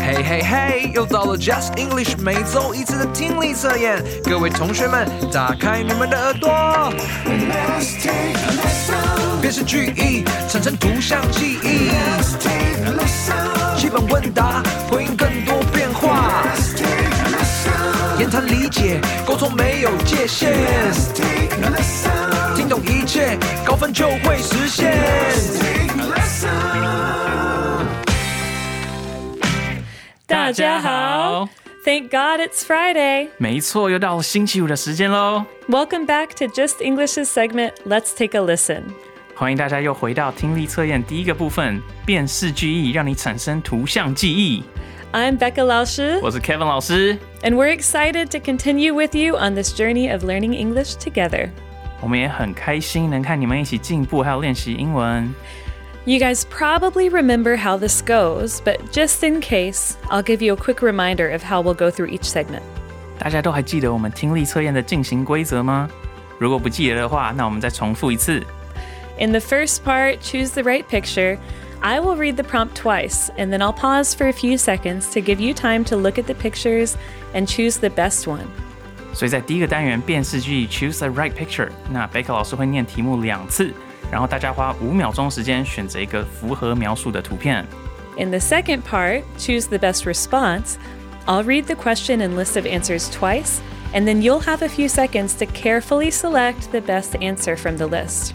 嘿嘿嘿，又到了 Just English 每周一次的听力测验，各位同学们，打开你们的耳朵。辨识句意，产生图像记忆。基本问答，回应更多变化。言谈理解，沟通没有界限。听懂一切，高分就会实现。大家好，Thank God it's Friday. 没错，又到了星期五的时间喽。 Welcome back to Just English's segment. Let's take a listen. 欢迎大家又回到听力测验第一个部分，辨识句意，让你产生图像记忆。 I'm Becca 老师我是 Kevin 老师， and we're excited to continue with you on this journey of learning English together. 我们也很开心能看你们一起进步，还有练习英文。 You guys probably remember how this goes, but just in case, I'll give you a quick reminder of how we'll go through each segment. 大家都还记得我们听力测验的进行规则吗？如果不记得的话，那我们再重复一次。 In the first part, choose the right picture. I will read the prompt twice, and then I'll pause for a few seconds to give you time to look at the pictures and choose the best one. 所以在第一个单元辨识句意 Choose the right picture，那贝克老师会念题目两次， 然后大家花五秒钟时间选择一个符合描述的图片。 In the second part, choose the best response. I'll read the question and list of answers twice, and then you'll have a few seconds to carefully select the best answer from the list.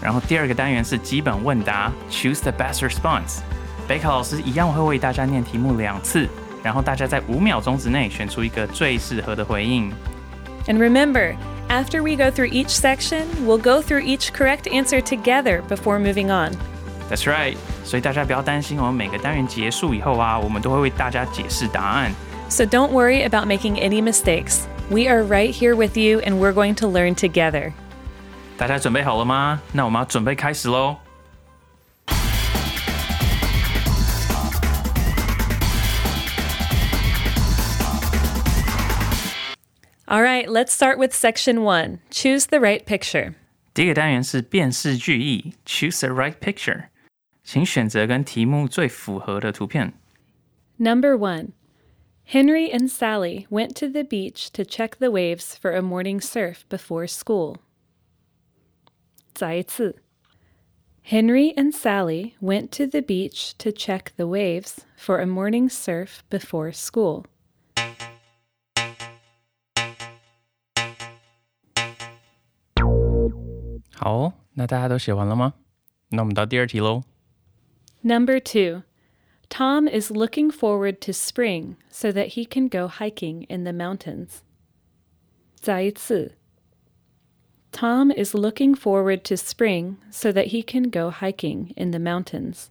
然后第二个单元是基本问答，Choose the best response。贝克老师一样会为大家念题目两次，然后大家在五秒钟之内选出一个最适合的回应。 And remember, after we go through each section, we'll go through each correct answer together before moving on. That's right。所以大家不要担心，我们每个单元结束以后啊，我们都会为大家解释答案。 So don't worry about making any mistakes. We are right here with you, and we're going to learn together. 大家准备好了吗？那我们要准备开始喽。 All right, let's start with section one choose the right picture. 第一个单元是辨识句意，Choose the right picture，请选择跟题目最符合的图片。 Number one Henry and Sally went to the beach to check the waves for a morning surf before school. 再一次 Henry and Sally went to the beach to check the waves for a morning surf before school. 好哦，那大家都写完了吗？那我们到第二题喽。 Number two, Tom is looking forward to spring so that he can go hiking in the mountains. 再一次 Tom is looking forward to spring so that he can go hiking in the mountains.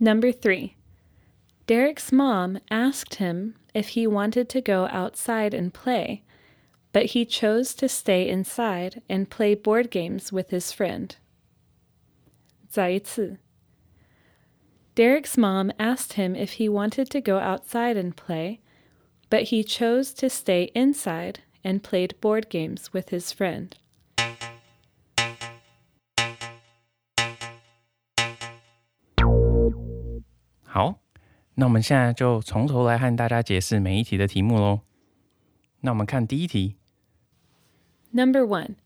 Number three, Derek's mom asked him if he wanted to go outside and play, but he chose to stay inside and play board games with his friend. 再一次 Derek's mom asked him if he wanted to go outside and play, but he chose to stay inside and played board games with his friend. 好，那我们现在就从头来和大家解释每一题的题目喽。那我们看第一题， Number one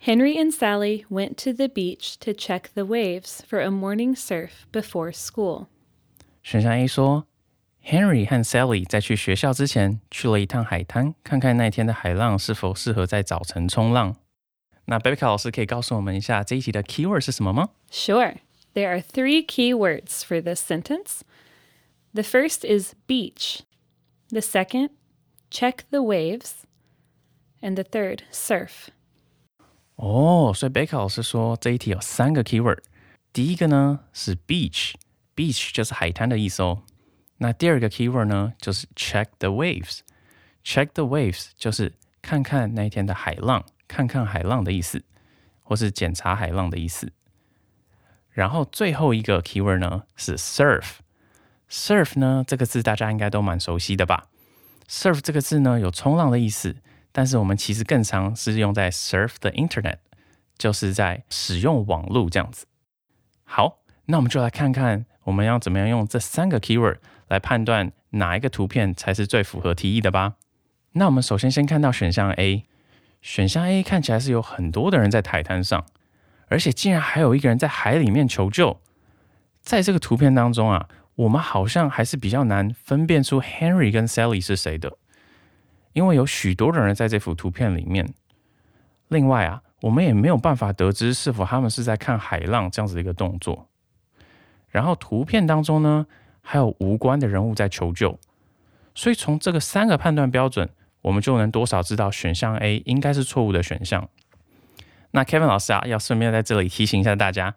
Henry and Sally went to the beach to check the waves for a morning surf before school. 选项 A 说，Henry 和 Sally 在去学校之前去了一趟海滩，看看那天的海浪是否适合在早晨冲浪。那 b e b k a 老师可以告诉我们一下这一题的 keyword 是什么吗？ Sure. There are three key words for this sentence. The first is beach. The second, check the waves. And the third, surf. 哦，所以贝克老师说这一题有三个 keyword，第一个呢是 beach，beach 就是海滩的意思哦。那第二个 keyword 呢就是 check the waves，check the waves 就是看看那一天的海浪，看看海浪的意思，或是检查海浪的意思。 然后最后一个 keyword 呢是 surf，surf 呢这个字大家应该都蛮熟悉的吧？surf 这个字呢有冲浪的意思，但是我们其实更常是用在 surf the internet，就是在使用网络这样子。好，那我们就来看看我们要怎么样用这三个 keyword 来判断哪一个图片才是最符合题意的吧。那我们首先先看到选项 A，选项 A 看起来是有很多的人在海滩上，而且竟然还有一个人在海里面求救。在这个图片当中啊，我们好像还是比较难分辨出 Henry 跟 Sally 是谁的，因为有许多的人在这幅图片里面。另外啊，我们也没有办法得知是否他们是在看海浪这样子的一个动作。然后图片当中呢，还有无关的人物在求救，所以从这个三个判断标准。我们就能多少知道选项 A 应该是错误的选项。那 Kevin 老师啊，要顺便在这里提醒一下大家，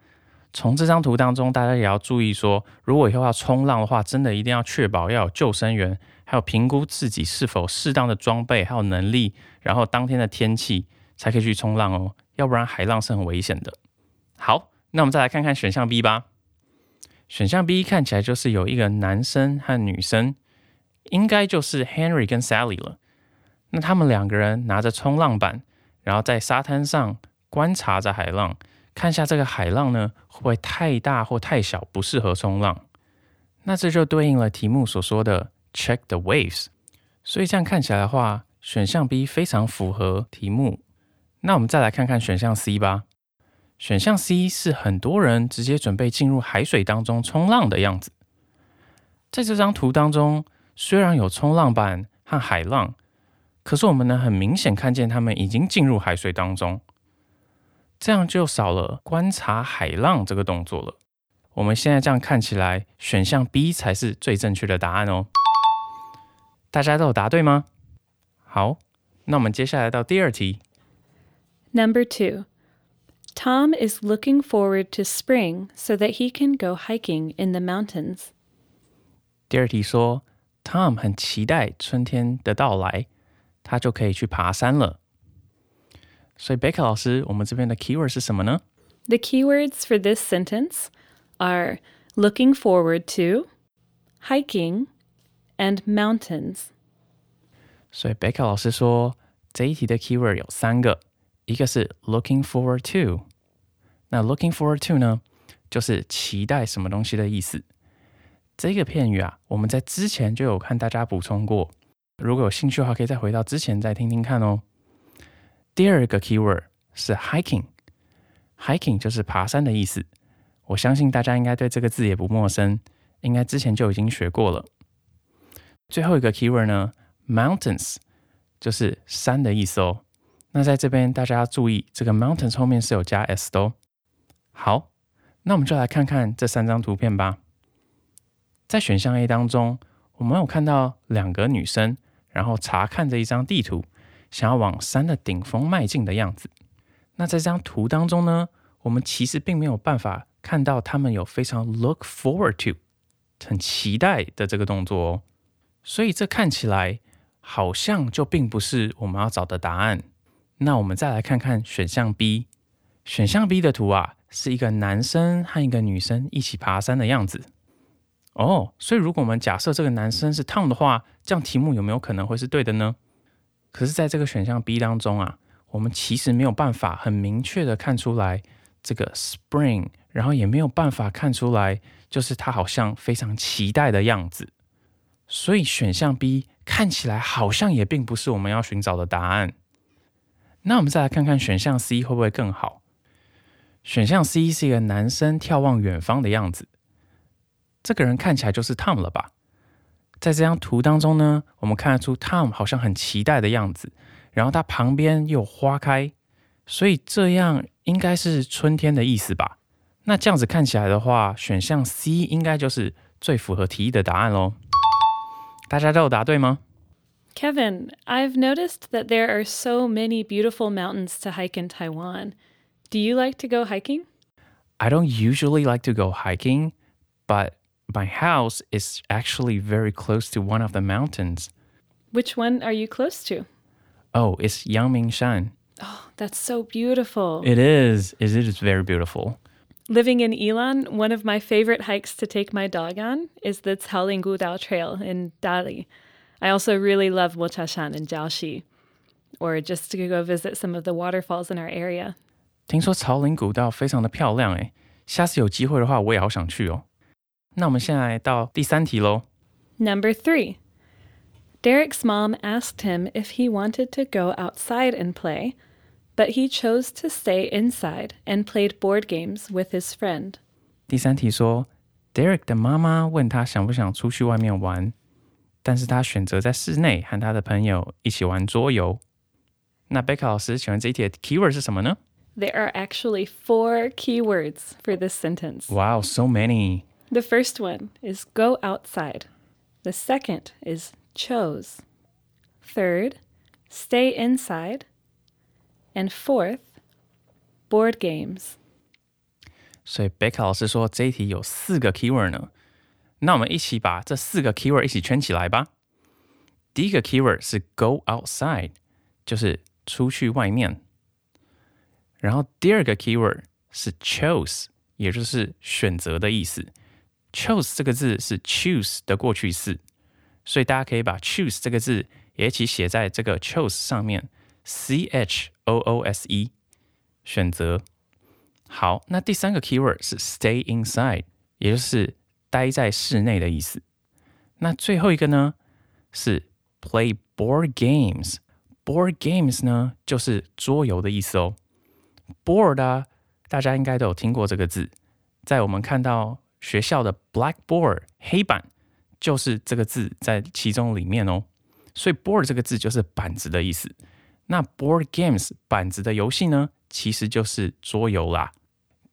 从这张图当中，大家也要注意说，如果以后要冲浪的话，真的一定要确保要有救生员，还有评估自己是否适当的装备还有能力，然后当天的天气才可以去冲浪哦，要不然海浪是很危险的。好，那我们再来看看选项 B 吧。选项 B 看起来就是有一个男生和女生，应该就是 Henry 跟 Sally 了。那他们两个人拿着冲浪板，然后在沙滩上观察着海浪，看下这个海浪呢会不会太大或太小，不适合冲浪。那这就对应了题目所说的 check the waves。所以这样看起来的话，选项 B 非常符合题目。那我们再来看看选项 C 吧。选项 C 是很多人直接准备进入海水当中冲浪的样子。在这张图当中，虽然有冲浪板和海浪。可是我们能很明显看见他们已经进入海水当中，这样就少了观察海浪这个动作了。我们现在这样看起来，选项 B 才是最正确的答案哦。大家都有答对吗？好，那我们接下来到第二题。Number two, Tom is looking forward to spring so that he can go hiking in the mountains. 第二题说，Tom 很期待春天的到来。他就可以去爬山了。所以贝克老师，我们这边的 keyword 是什么呢？The keywords for this sentence are looking forward to, hiking, and mountains. 所以贝克老师说，这一题的 keyword 有三个，一个是 looking forward to。那 looking forward to 呢，就是期待什么东西的意思。这个片语啊，我们在之前就有看大家补充过。如果有兴趣的话，可以再回到之前再听听看哦。 第二个 keyword 是 hiking，hiking 就是爬山的意思。我相信大家应该对这个字也不陌生，应该之前就已经学过了。最后一个 keyword 呢，mountains 就是山的意思哦。那在这边大家要注意，这个 mountains 后面是有加 s 的哦。好，那我们就来看看这三张图片吧。在选项 A 当中，我们有看到两个女生。然后查看着一张地图，想要往山的顶峰迈进的样子。那在这张图当中呢，我们其实并没有办法看到他们有非常 look forward to 很期待的这个动作哦。所以这看起来好像就并不是我们要找的答案。那我们再来看看选项 B，选项 B 的图啊，是一个男生和一个女生一起爬山的样子。哦，所以如果我们假设这个男生是 Tom 的话，这样题目有没有可能会是对的呢？可是，在这个选项 B 当中啊，我们其实没有办法很明确的看出来这个 Spring，然后也没有办法看出来就是他好像非常期待的样子。所以选项 B 看起来好像也并不是我们要寻找的答案。那我们再来看看选项 C 会不会更好？选项 C 是一个男生眺望远方的样子。这个人看起来就是 Tom 了吧？在这张图当中呢，我们看得出 Tom 好像很期待的样子，然后他旁边有花开，所以这样应该是春天的意思吧？那这样子看起来的话，选项 C 应该就是最符合题意的答案喽。大家都有答对吗？Kevin, I've noticed that there are so many beautiful mountains to hike in Taiwan. Do you like to go hiking? I don't usually like to go hiking, but my house is actually very close to one of the mountains. Which one are you close to? Oh, it's Yangmingshan. Oh, that's so beautiful. It is. Is it is very beautiful. Living in Ilan, one of my favorite hikes to take my dog on is the Caoling Gudao Trail in Dali. I also really love Wochashan in Jiaoxi, or just to go visit some of the waterfalls in our area. 听说草岭古道非常的漂亮诶，下次有机会的话，我也好想去哦。那我们现在来到第三题喽。 Number three. Derek's mom asked him if he wanted to go outside and play, but he chose to stay inside and played board games with his friend. 第三题说，Derek 的妈妈问他想不想出去外面玩，但是他选择在室内和他的朋友一起玩桌游。那贝卡老师，请问这一题的 keyword 是什么呢 There are actually four keywords for this sentence. Wow, so many. The first one is go outside. The second is chose. Third, stay inside. And fourth, board games. 所以贝卡老师说这一题有四个 keyword 呢。那我们一起把这四个 keyword 一起圈起来吧。第一个 keyword 是 go outside，就是出去外面。然后第二个 keyword 是 chose，也就是选择的意思。 Chose 这个字是 choose 的过去式，所以大家可以把 choose 这个字也一起写在这个 chose 上面，c h o o s e，选择。好，那第三个 keyword 是 stay inside，也就是待在室内的意思。那最后一个呢是 play board games。board games 呢就是桌游的意思哦。board 啊，大家应该都有听过这个字，在我们看到学校的 blackboard 黑板，就是这个字在其中里面哦。所以 board 这个字就是板子的意思。那 board games 板子的游戏呢，其实就是桌游啦。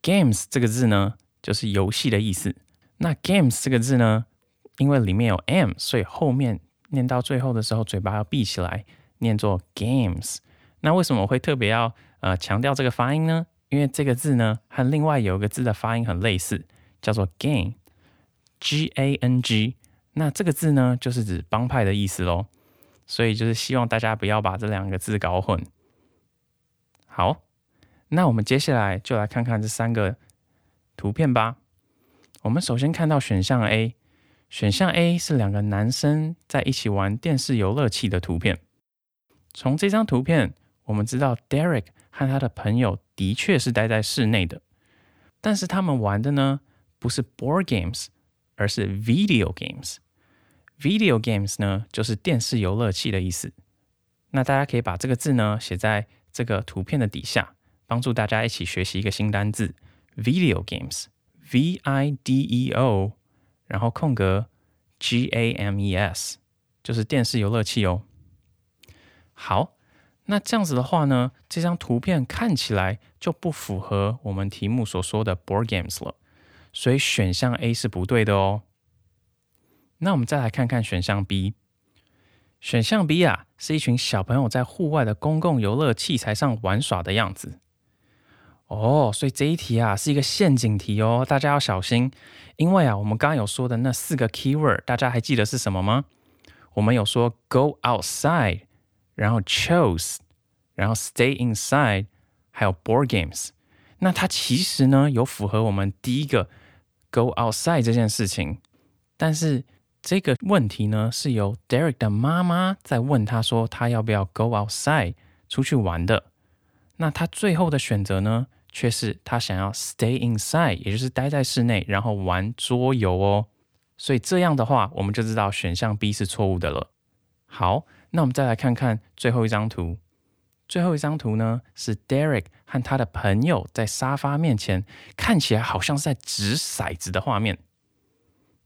games 这个字呢，就是游戏的意思。那 games 这个字呢，因为里面有 m，所以后面念到最后的时候，嘴巴要闭起来，念作 games。那为什么我会特别要呃强调这个发音呢？因为这个字呢，和另外有一个字的发音很类似，叫做 gang，g a n g。那这个字呢，就是指帮派的意思喽。所以就是希望大家不要把这两个字搞混。好，那我们接下来就来看看这三个图片吧。我们首先看到选项 A，选项 A 是两个男生在一起玩电视游乐器的图片。从这张图片，我们知道 Derek 和他的朋友的确是待在室内的，但是他们玩的呢不是 board games，而是 video games。Video games 呢，就是电视游乐器的意思。那大家可以把这个字呢写在这个图片的底下，帮助大家一起学习一个新单字：video games，v i d e o，然后空格 g a m e s，就是电视游乐器哦。好，那这样子的话呢，这张图片看起来就不符合我们题目所说的 board games 了，所以选项 A 是不对的哦。那我们再来看看选项 B。选项 B 啊，是一群小朋友在户外的公共游乐器材上玩耍的样子。哦，所以这一题啊是一个陷阱题哦，大家要小心。因为啊，我们刚刚有说的那四个 keyword，大家还记得是什么吗？我们有说 go outside，然后 chose，然后 stay inside，还有 board games。那它其实呢有符合我们第一个 go outside 这件事情，但是这个问题呢，是由 Derek 的妈妈在问他说，他要不要 go outside 出去玩的。那他最后的选择呢，却是他想要 stay inside，也就是待在室内，然后玩桌游哦。所以这样的话，我们就知道选项 B 是错误的了。好，那我们再来看看最后一张图。最后一张图呢，是 Derek 和他的朋友在沙发面前，看起来好像是在掷骰子的画面。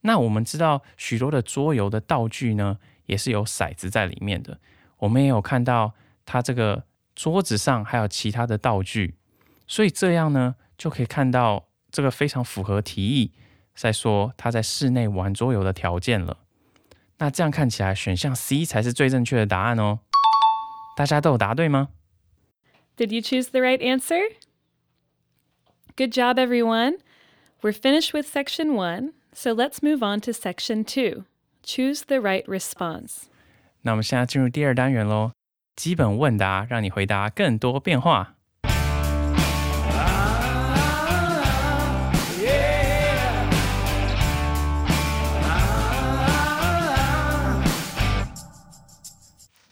那我们知道许多的桌游的道具呢，也是有骰子在里面的。我们也有看到它这个桌子上还有其他的道具，所以这样呢，就可以看到这个非常符合题意，在说他在室内玩桌游的条件了。那这样看起来，选项 C 才是最正确的答案哦。大家都有答对吗？ Did you choose the right answer? Good job, everyone. We're finished with section one, so let's move on to section two. Choose the right response. 那我们现在进入第二单元喽，基本问答，让你回答更多变化。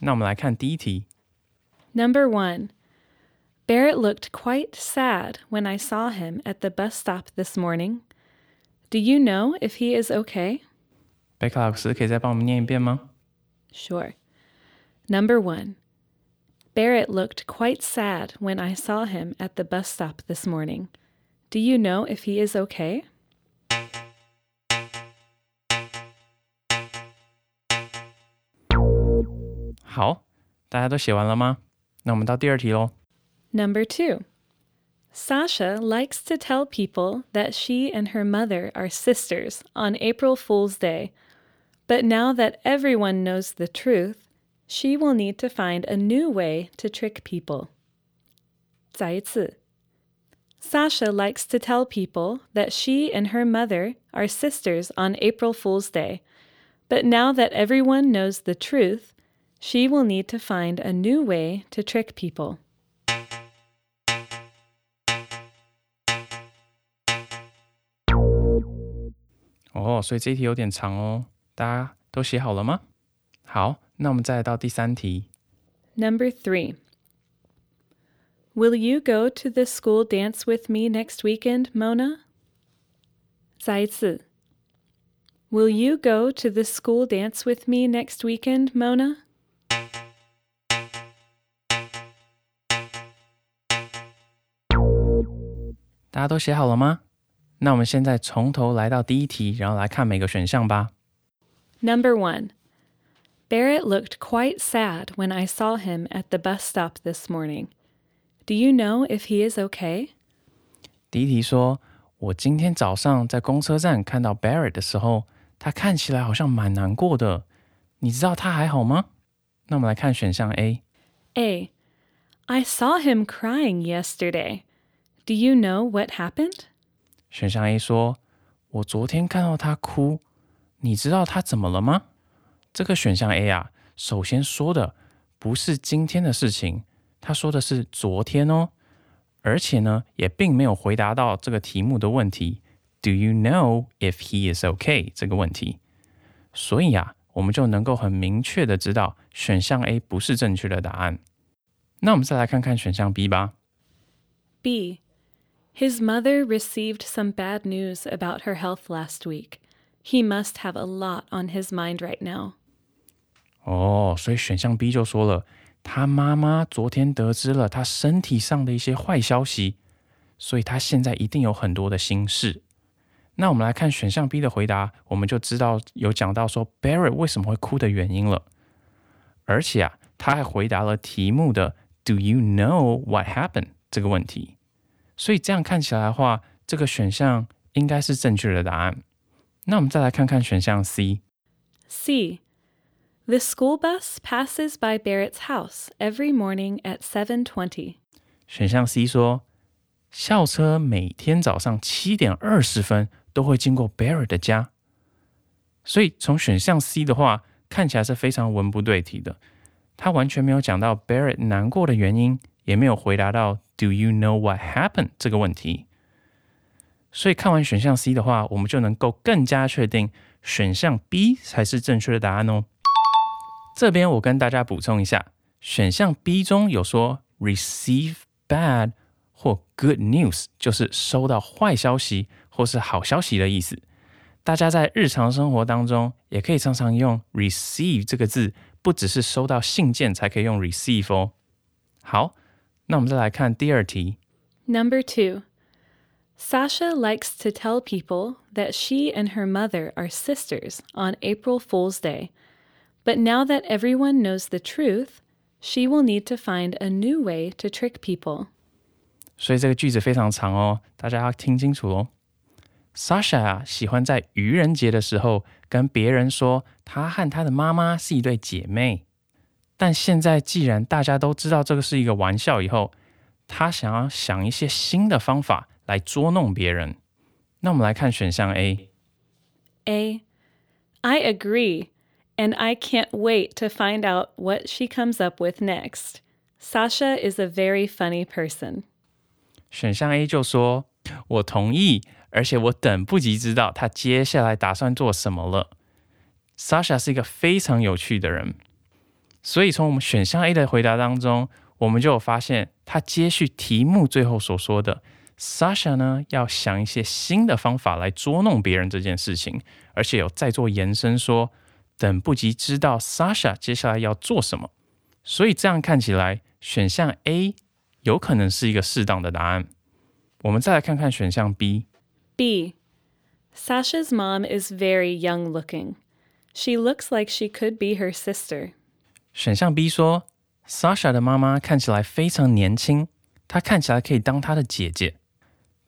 那我们来看第一题。 Number one. Barrett looked quite sad when I saw him at the bus stop this morning. Do you know if he is okay? 贝克老师可以再帮我们念一遍吗？ Sure. Number one. Barrett looked quite sad when I saw him at the bus stop this morning. Do you know if he is okay? 好，大家都写完了吗？那我们到第二题喽。 Number two. Sasha likes to tell people that she and her mother are sisters on April Fool's Day. But now that everyone knows the truth, she will need to find a new way to trick people. 再一次. Sasha likes to tell people that she and her mother are sisters on April Fool's Day. But now that everyone knows the truth, she will need to find a new way to trick people. 哦，所以这一题有点长哦，大家都写好了吗？好，那我们再来到第三题。 Number three. Will you go to the school dance with me next weekend, Mona? 再一次. Will you go to the school dance with me next weekend, Mona? 大家都写好了吗？那我们现在从头来到第一题，然后来看每个选项吧。 Number one. Barrett looked quite sad when I saw him at the bus stop this morning. Do you know if he is okay? 第一题说，我今天早上在公车站看到 Barrett 的时候，他看起来好像蛮难过的。你知道他还好吗？那我们来看选项 A。 A. I saw him crying yesterday. Do you know what happened? 选项 A 说，我昨天看到他哭，你知道他怎么了吗？这个选项 A 啊，首先说的不是今天的事情，他说的是昨天哦，而且呢，也并没有回答到这个题目的问题，Do you know if he is okay 这个问题，所以啊，我们就能够很明确的知道选项 A 不是正确的答案。那我们再来看看选项 B 吧。 B. His mother received some bad news about her health last week. He must have a lot on his mind right now. 哦，所以选项 B 就说了，他妈妈昨天得知了他身体上的一些坏消息，所以他现在一定有很多的心事。那我们来看选项 B 的回答，我们就知道有讲到说 Barrett 为什么会哭的原因了。而且啊，他还回答了题目的 Do you know what happened 这个问题。 所以这样看起来的话，这个选项应该是正确的答案。那我们再来看看选项 C。C. The school bus passes by Barrett's house every morning at 7:20. 选项 C 说，校车每天早上七点二十分都会经过 Barrett 的家。所以从选项 C 的话，看起来是非常文不对题的。他完全没有讲到 Barrett 难过的原因，也没有回答到 Do you know what happened 这个问题。所以看完选项 C 的话，我们就能够更加确定选项 B 才是正确的答案哦。这边我跟大家补充一下，选项 B 中有说 receive bad 或 good news，就是收到坏消息或是好消息的意思。大家在日常生活当中也可以常常用 receive 这个字，不只是收到信件才可以用 receive 哦。好，那我们再来看第二题。 Number 2. Sasha likes to tell people that she and her mother are sisters on April Fool's Day. But now that everyone knows the truth, she will need to find a new way to trick people. 所以这个句子非常长哦，大家要听清楚哦。Sasha 啊，喜欢在愚人节的时候跟别人说，她和她的妈妈是一对姐妹。 但现在既然大家都知道这个是一个玩笑，以后她想要想一些新的方法来捉弄别人。那我们来看选项 A。 A. I agree, and I can't wait to find out what she comes up with next. Sasha is a very funny person. 选项 A 就说：“我同意，而且我等不及知道他接下来打算做什么了。” Sasha 是一个非常有趣的人。 所以从我们选项 A 的回答当中，我们就有发现，他接续题目最后所说的，Sasha 呢要想一些新的方法来捉弄别人这件事情，而且有再做延伸说，等不及知道 Sasha 接下来要做什么。所以这样看起来，选项 A 有可能是一个适当的答案。我们再来看看选项 B。B. Sasha's mom is very young looking. She looks like she could be her sister. 选项 B 说，Sasha 的妈妈看起来非常年轻，她看起来可以当她的姐姐。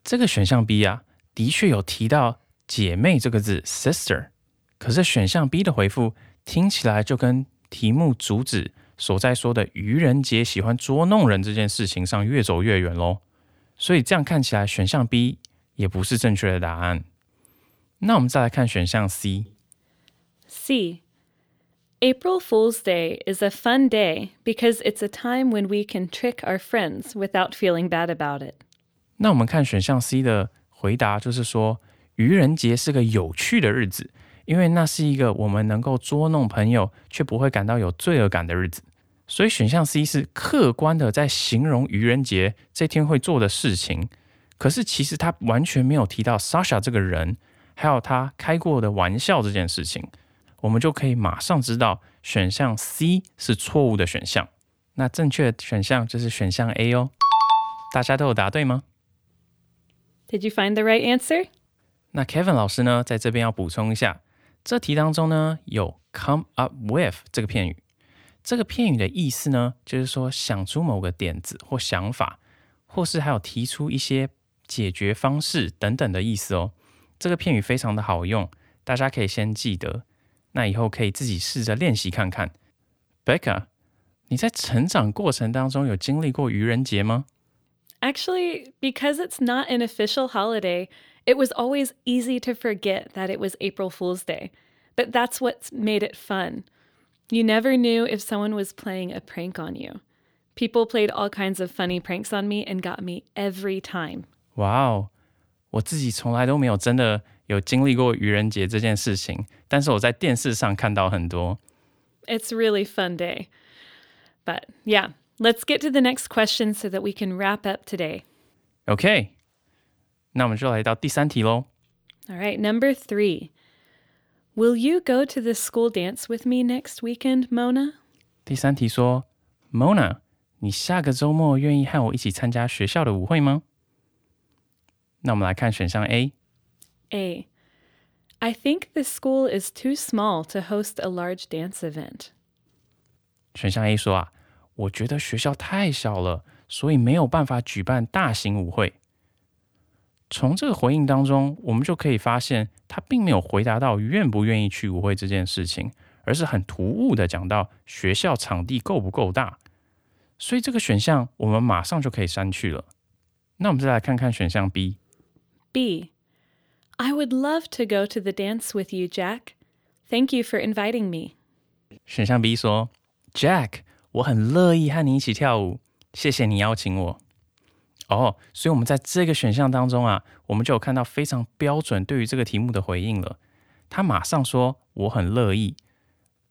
这个选项 B 啊，的确有提到“姐妹”这个字 （sister），可是选项 B 的回复听起来就跟题目主旨所在说的愚人节喜欢捉弄人这件事情上越走越远喽。所以这样看起来，选项 B 也不是正确的答案。那我们再来看选项 C。C. April Fool's Day is a fun day because it's a time when we can trick our friends without feeling bad about it. 那我们看选项 C 的回答，就是说愚人节是个有趣的日子，因为那是一个我们能够捉弄朋友却不会感到有罪恶感的日子。所以选项 C 是客观的在形容愚人节这天会做的事情，可是其实他完全没有提到 Sasha 这个人，还有他开过的玩笑这件事情， 我们就可以马上知道选项 C 是错误的选项。那正确的选项就是选项 A 哦。大家都有答对吗？Did you find the right answer? 那 Kevin 老师呢，在这边要补充一下，这题当中呢有 come up with 这个片语，这个片语的意思呢，就是说想出某个点子或想法，或是还有提出一些解决方式等等的意思哦。这个片语非常的好用，大家可以先记得，那以后可以自己试着练习看看。Becca，你在成长过程当中有经历过愚人节吗？ Actually, because it's not an official holiday, it was always easy to forget that it was April Fool's Day. But that's what made it fun. You never knew if someone was playing a prank on you. People played all kinds of funny pranks on me and got me every time. 哇哦，我自己从来都没有真的有经历过愚人节这件事情， 但是我在电视上看到很多。 It's really fun day. But yeah, let's get to the next question so that we can wrap up today. OK，那我们就来到第三题喽。 All right, number three. Will you go to the school dance with me next weekend, Mona? 第三题说，Mona，你下个周末愿意和我一起参加学校的舞会吗？那我们来看选项 A。 A. I think the school is too small to host a large dance event. 选项 A 说啊，我觉得学校太小了，所以没有办法举办大型舞会。从这个回应当中，我们就可以发现，他并没有回答到愿不愿意去舞会这件事情，而是很突兀的讲到学校场地够不够大。所以这个选项我们马上就可以删去了。那我们再来看看选项 B。 B. I would love to go to the dance with you, Jack. Thank you for inviting me. 选项 B 说：“Jack，我很乐意和你一起跳舞，谢谢你邀请我。”哦，所以我们在这个选项当中啊，我们就有看到非常标准对于这个题目的回应了。他马上说：“我很乐意”，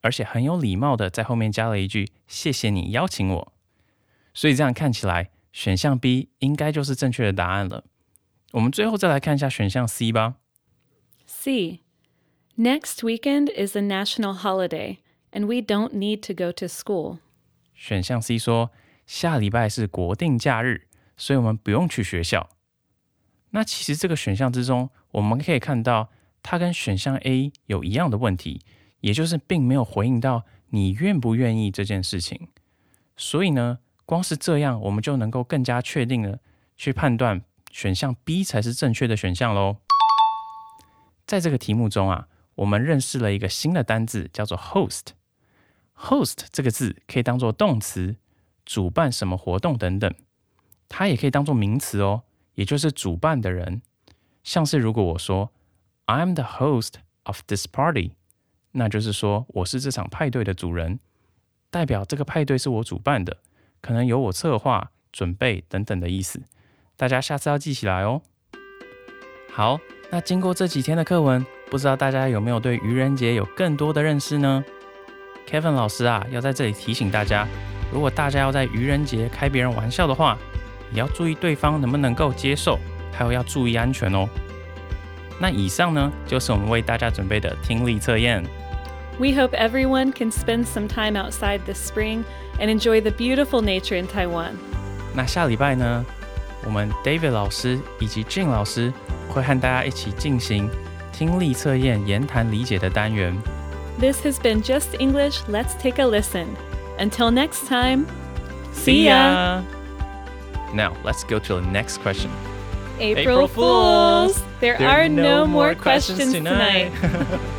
而且很有礼貌的在后面加了一句：“谢谢你邀请我。”所以这样看起来，选项 B 应该就是正确的答案了。 我们最后再来看一下选项 C 吧。C. Next weekend is a national holiday, and we don't need to go to school. 选项 C 说下礼拜是国定假日，所以我们不用去学校。那其实这个选项之中，我们可以看到它跟选项 A 有一样的问题，也就是并没有回应到你愿不愿意这件事情。所以呢，光是这样，我们就能够更加确定的去判断选项 B 才是正确的选项喽。在这个题目中啊，我们认识了一个新的单字，叫做 host。host 这个字可以当做动词，主办什么活动等等，它也可以当做名词哦，也就是主办的人。像是如果我说 I'm the host of this party，那就是说我是这场派对的主人，代表这个派对是我主办的，可能由我策划、准备等等的意思。大家下次要记起来哦。好，那经过这几天的课文，不知道大家有没有对愚人节有更多的认识呢？Kevin 老师啊，要在这里提醒大家，如果大家要在愚人节开别人玩笑的话，也要注意对方能不能够接受，还有要注意安全哦。那以上呢，就是我们为大家准备的听力测验。We hope everyone can spend some time outside this spring and enjoy the beautiful nature in Taiwan. 那下礼拜呢，我们 David 老师以及 Jin 老师会和大家一起进行听力测验言谈理解的单元。 This has been Just English. Let's take a listen. Until next time, See ya! Now let's go to the next question. April, April Fools. There, are no, more questions tonight.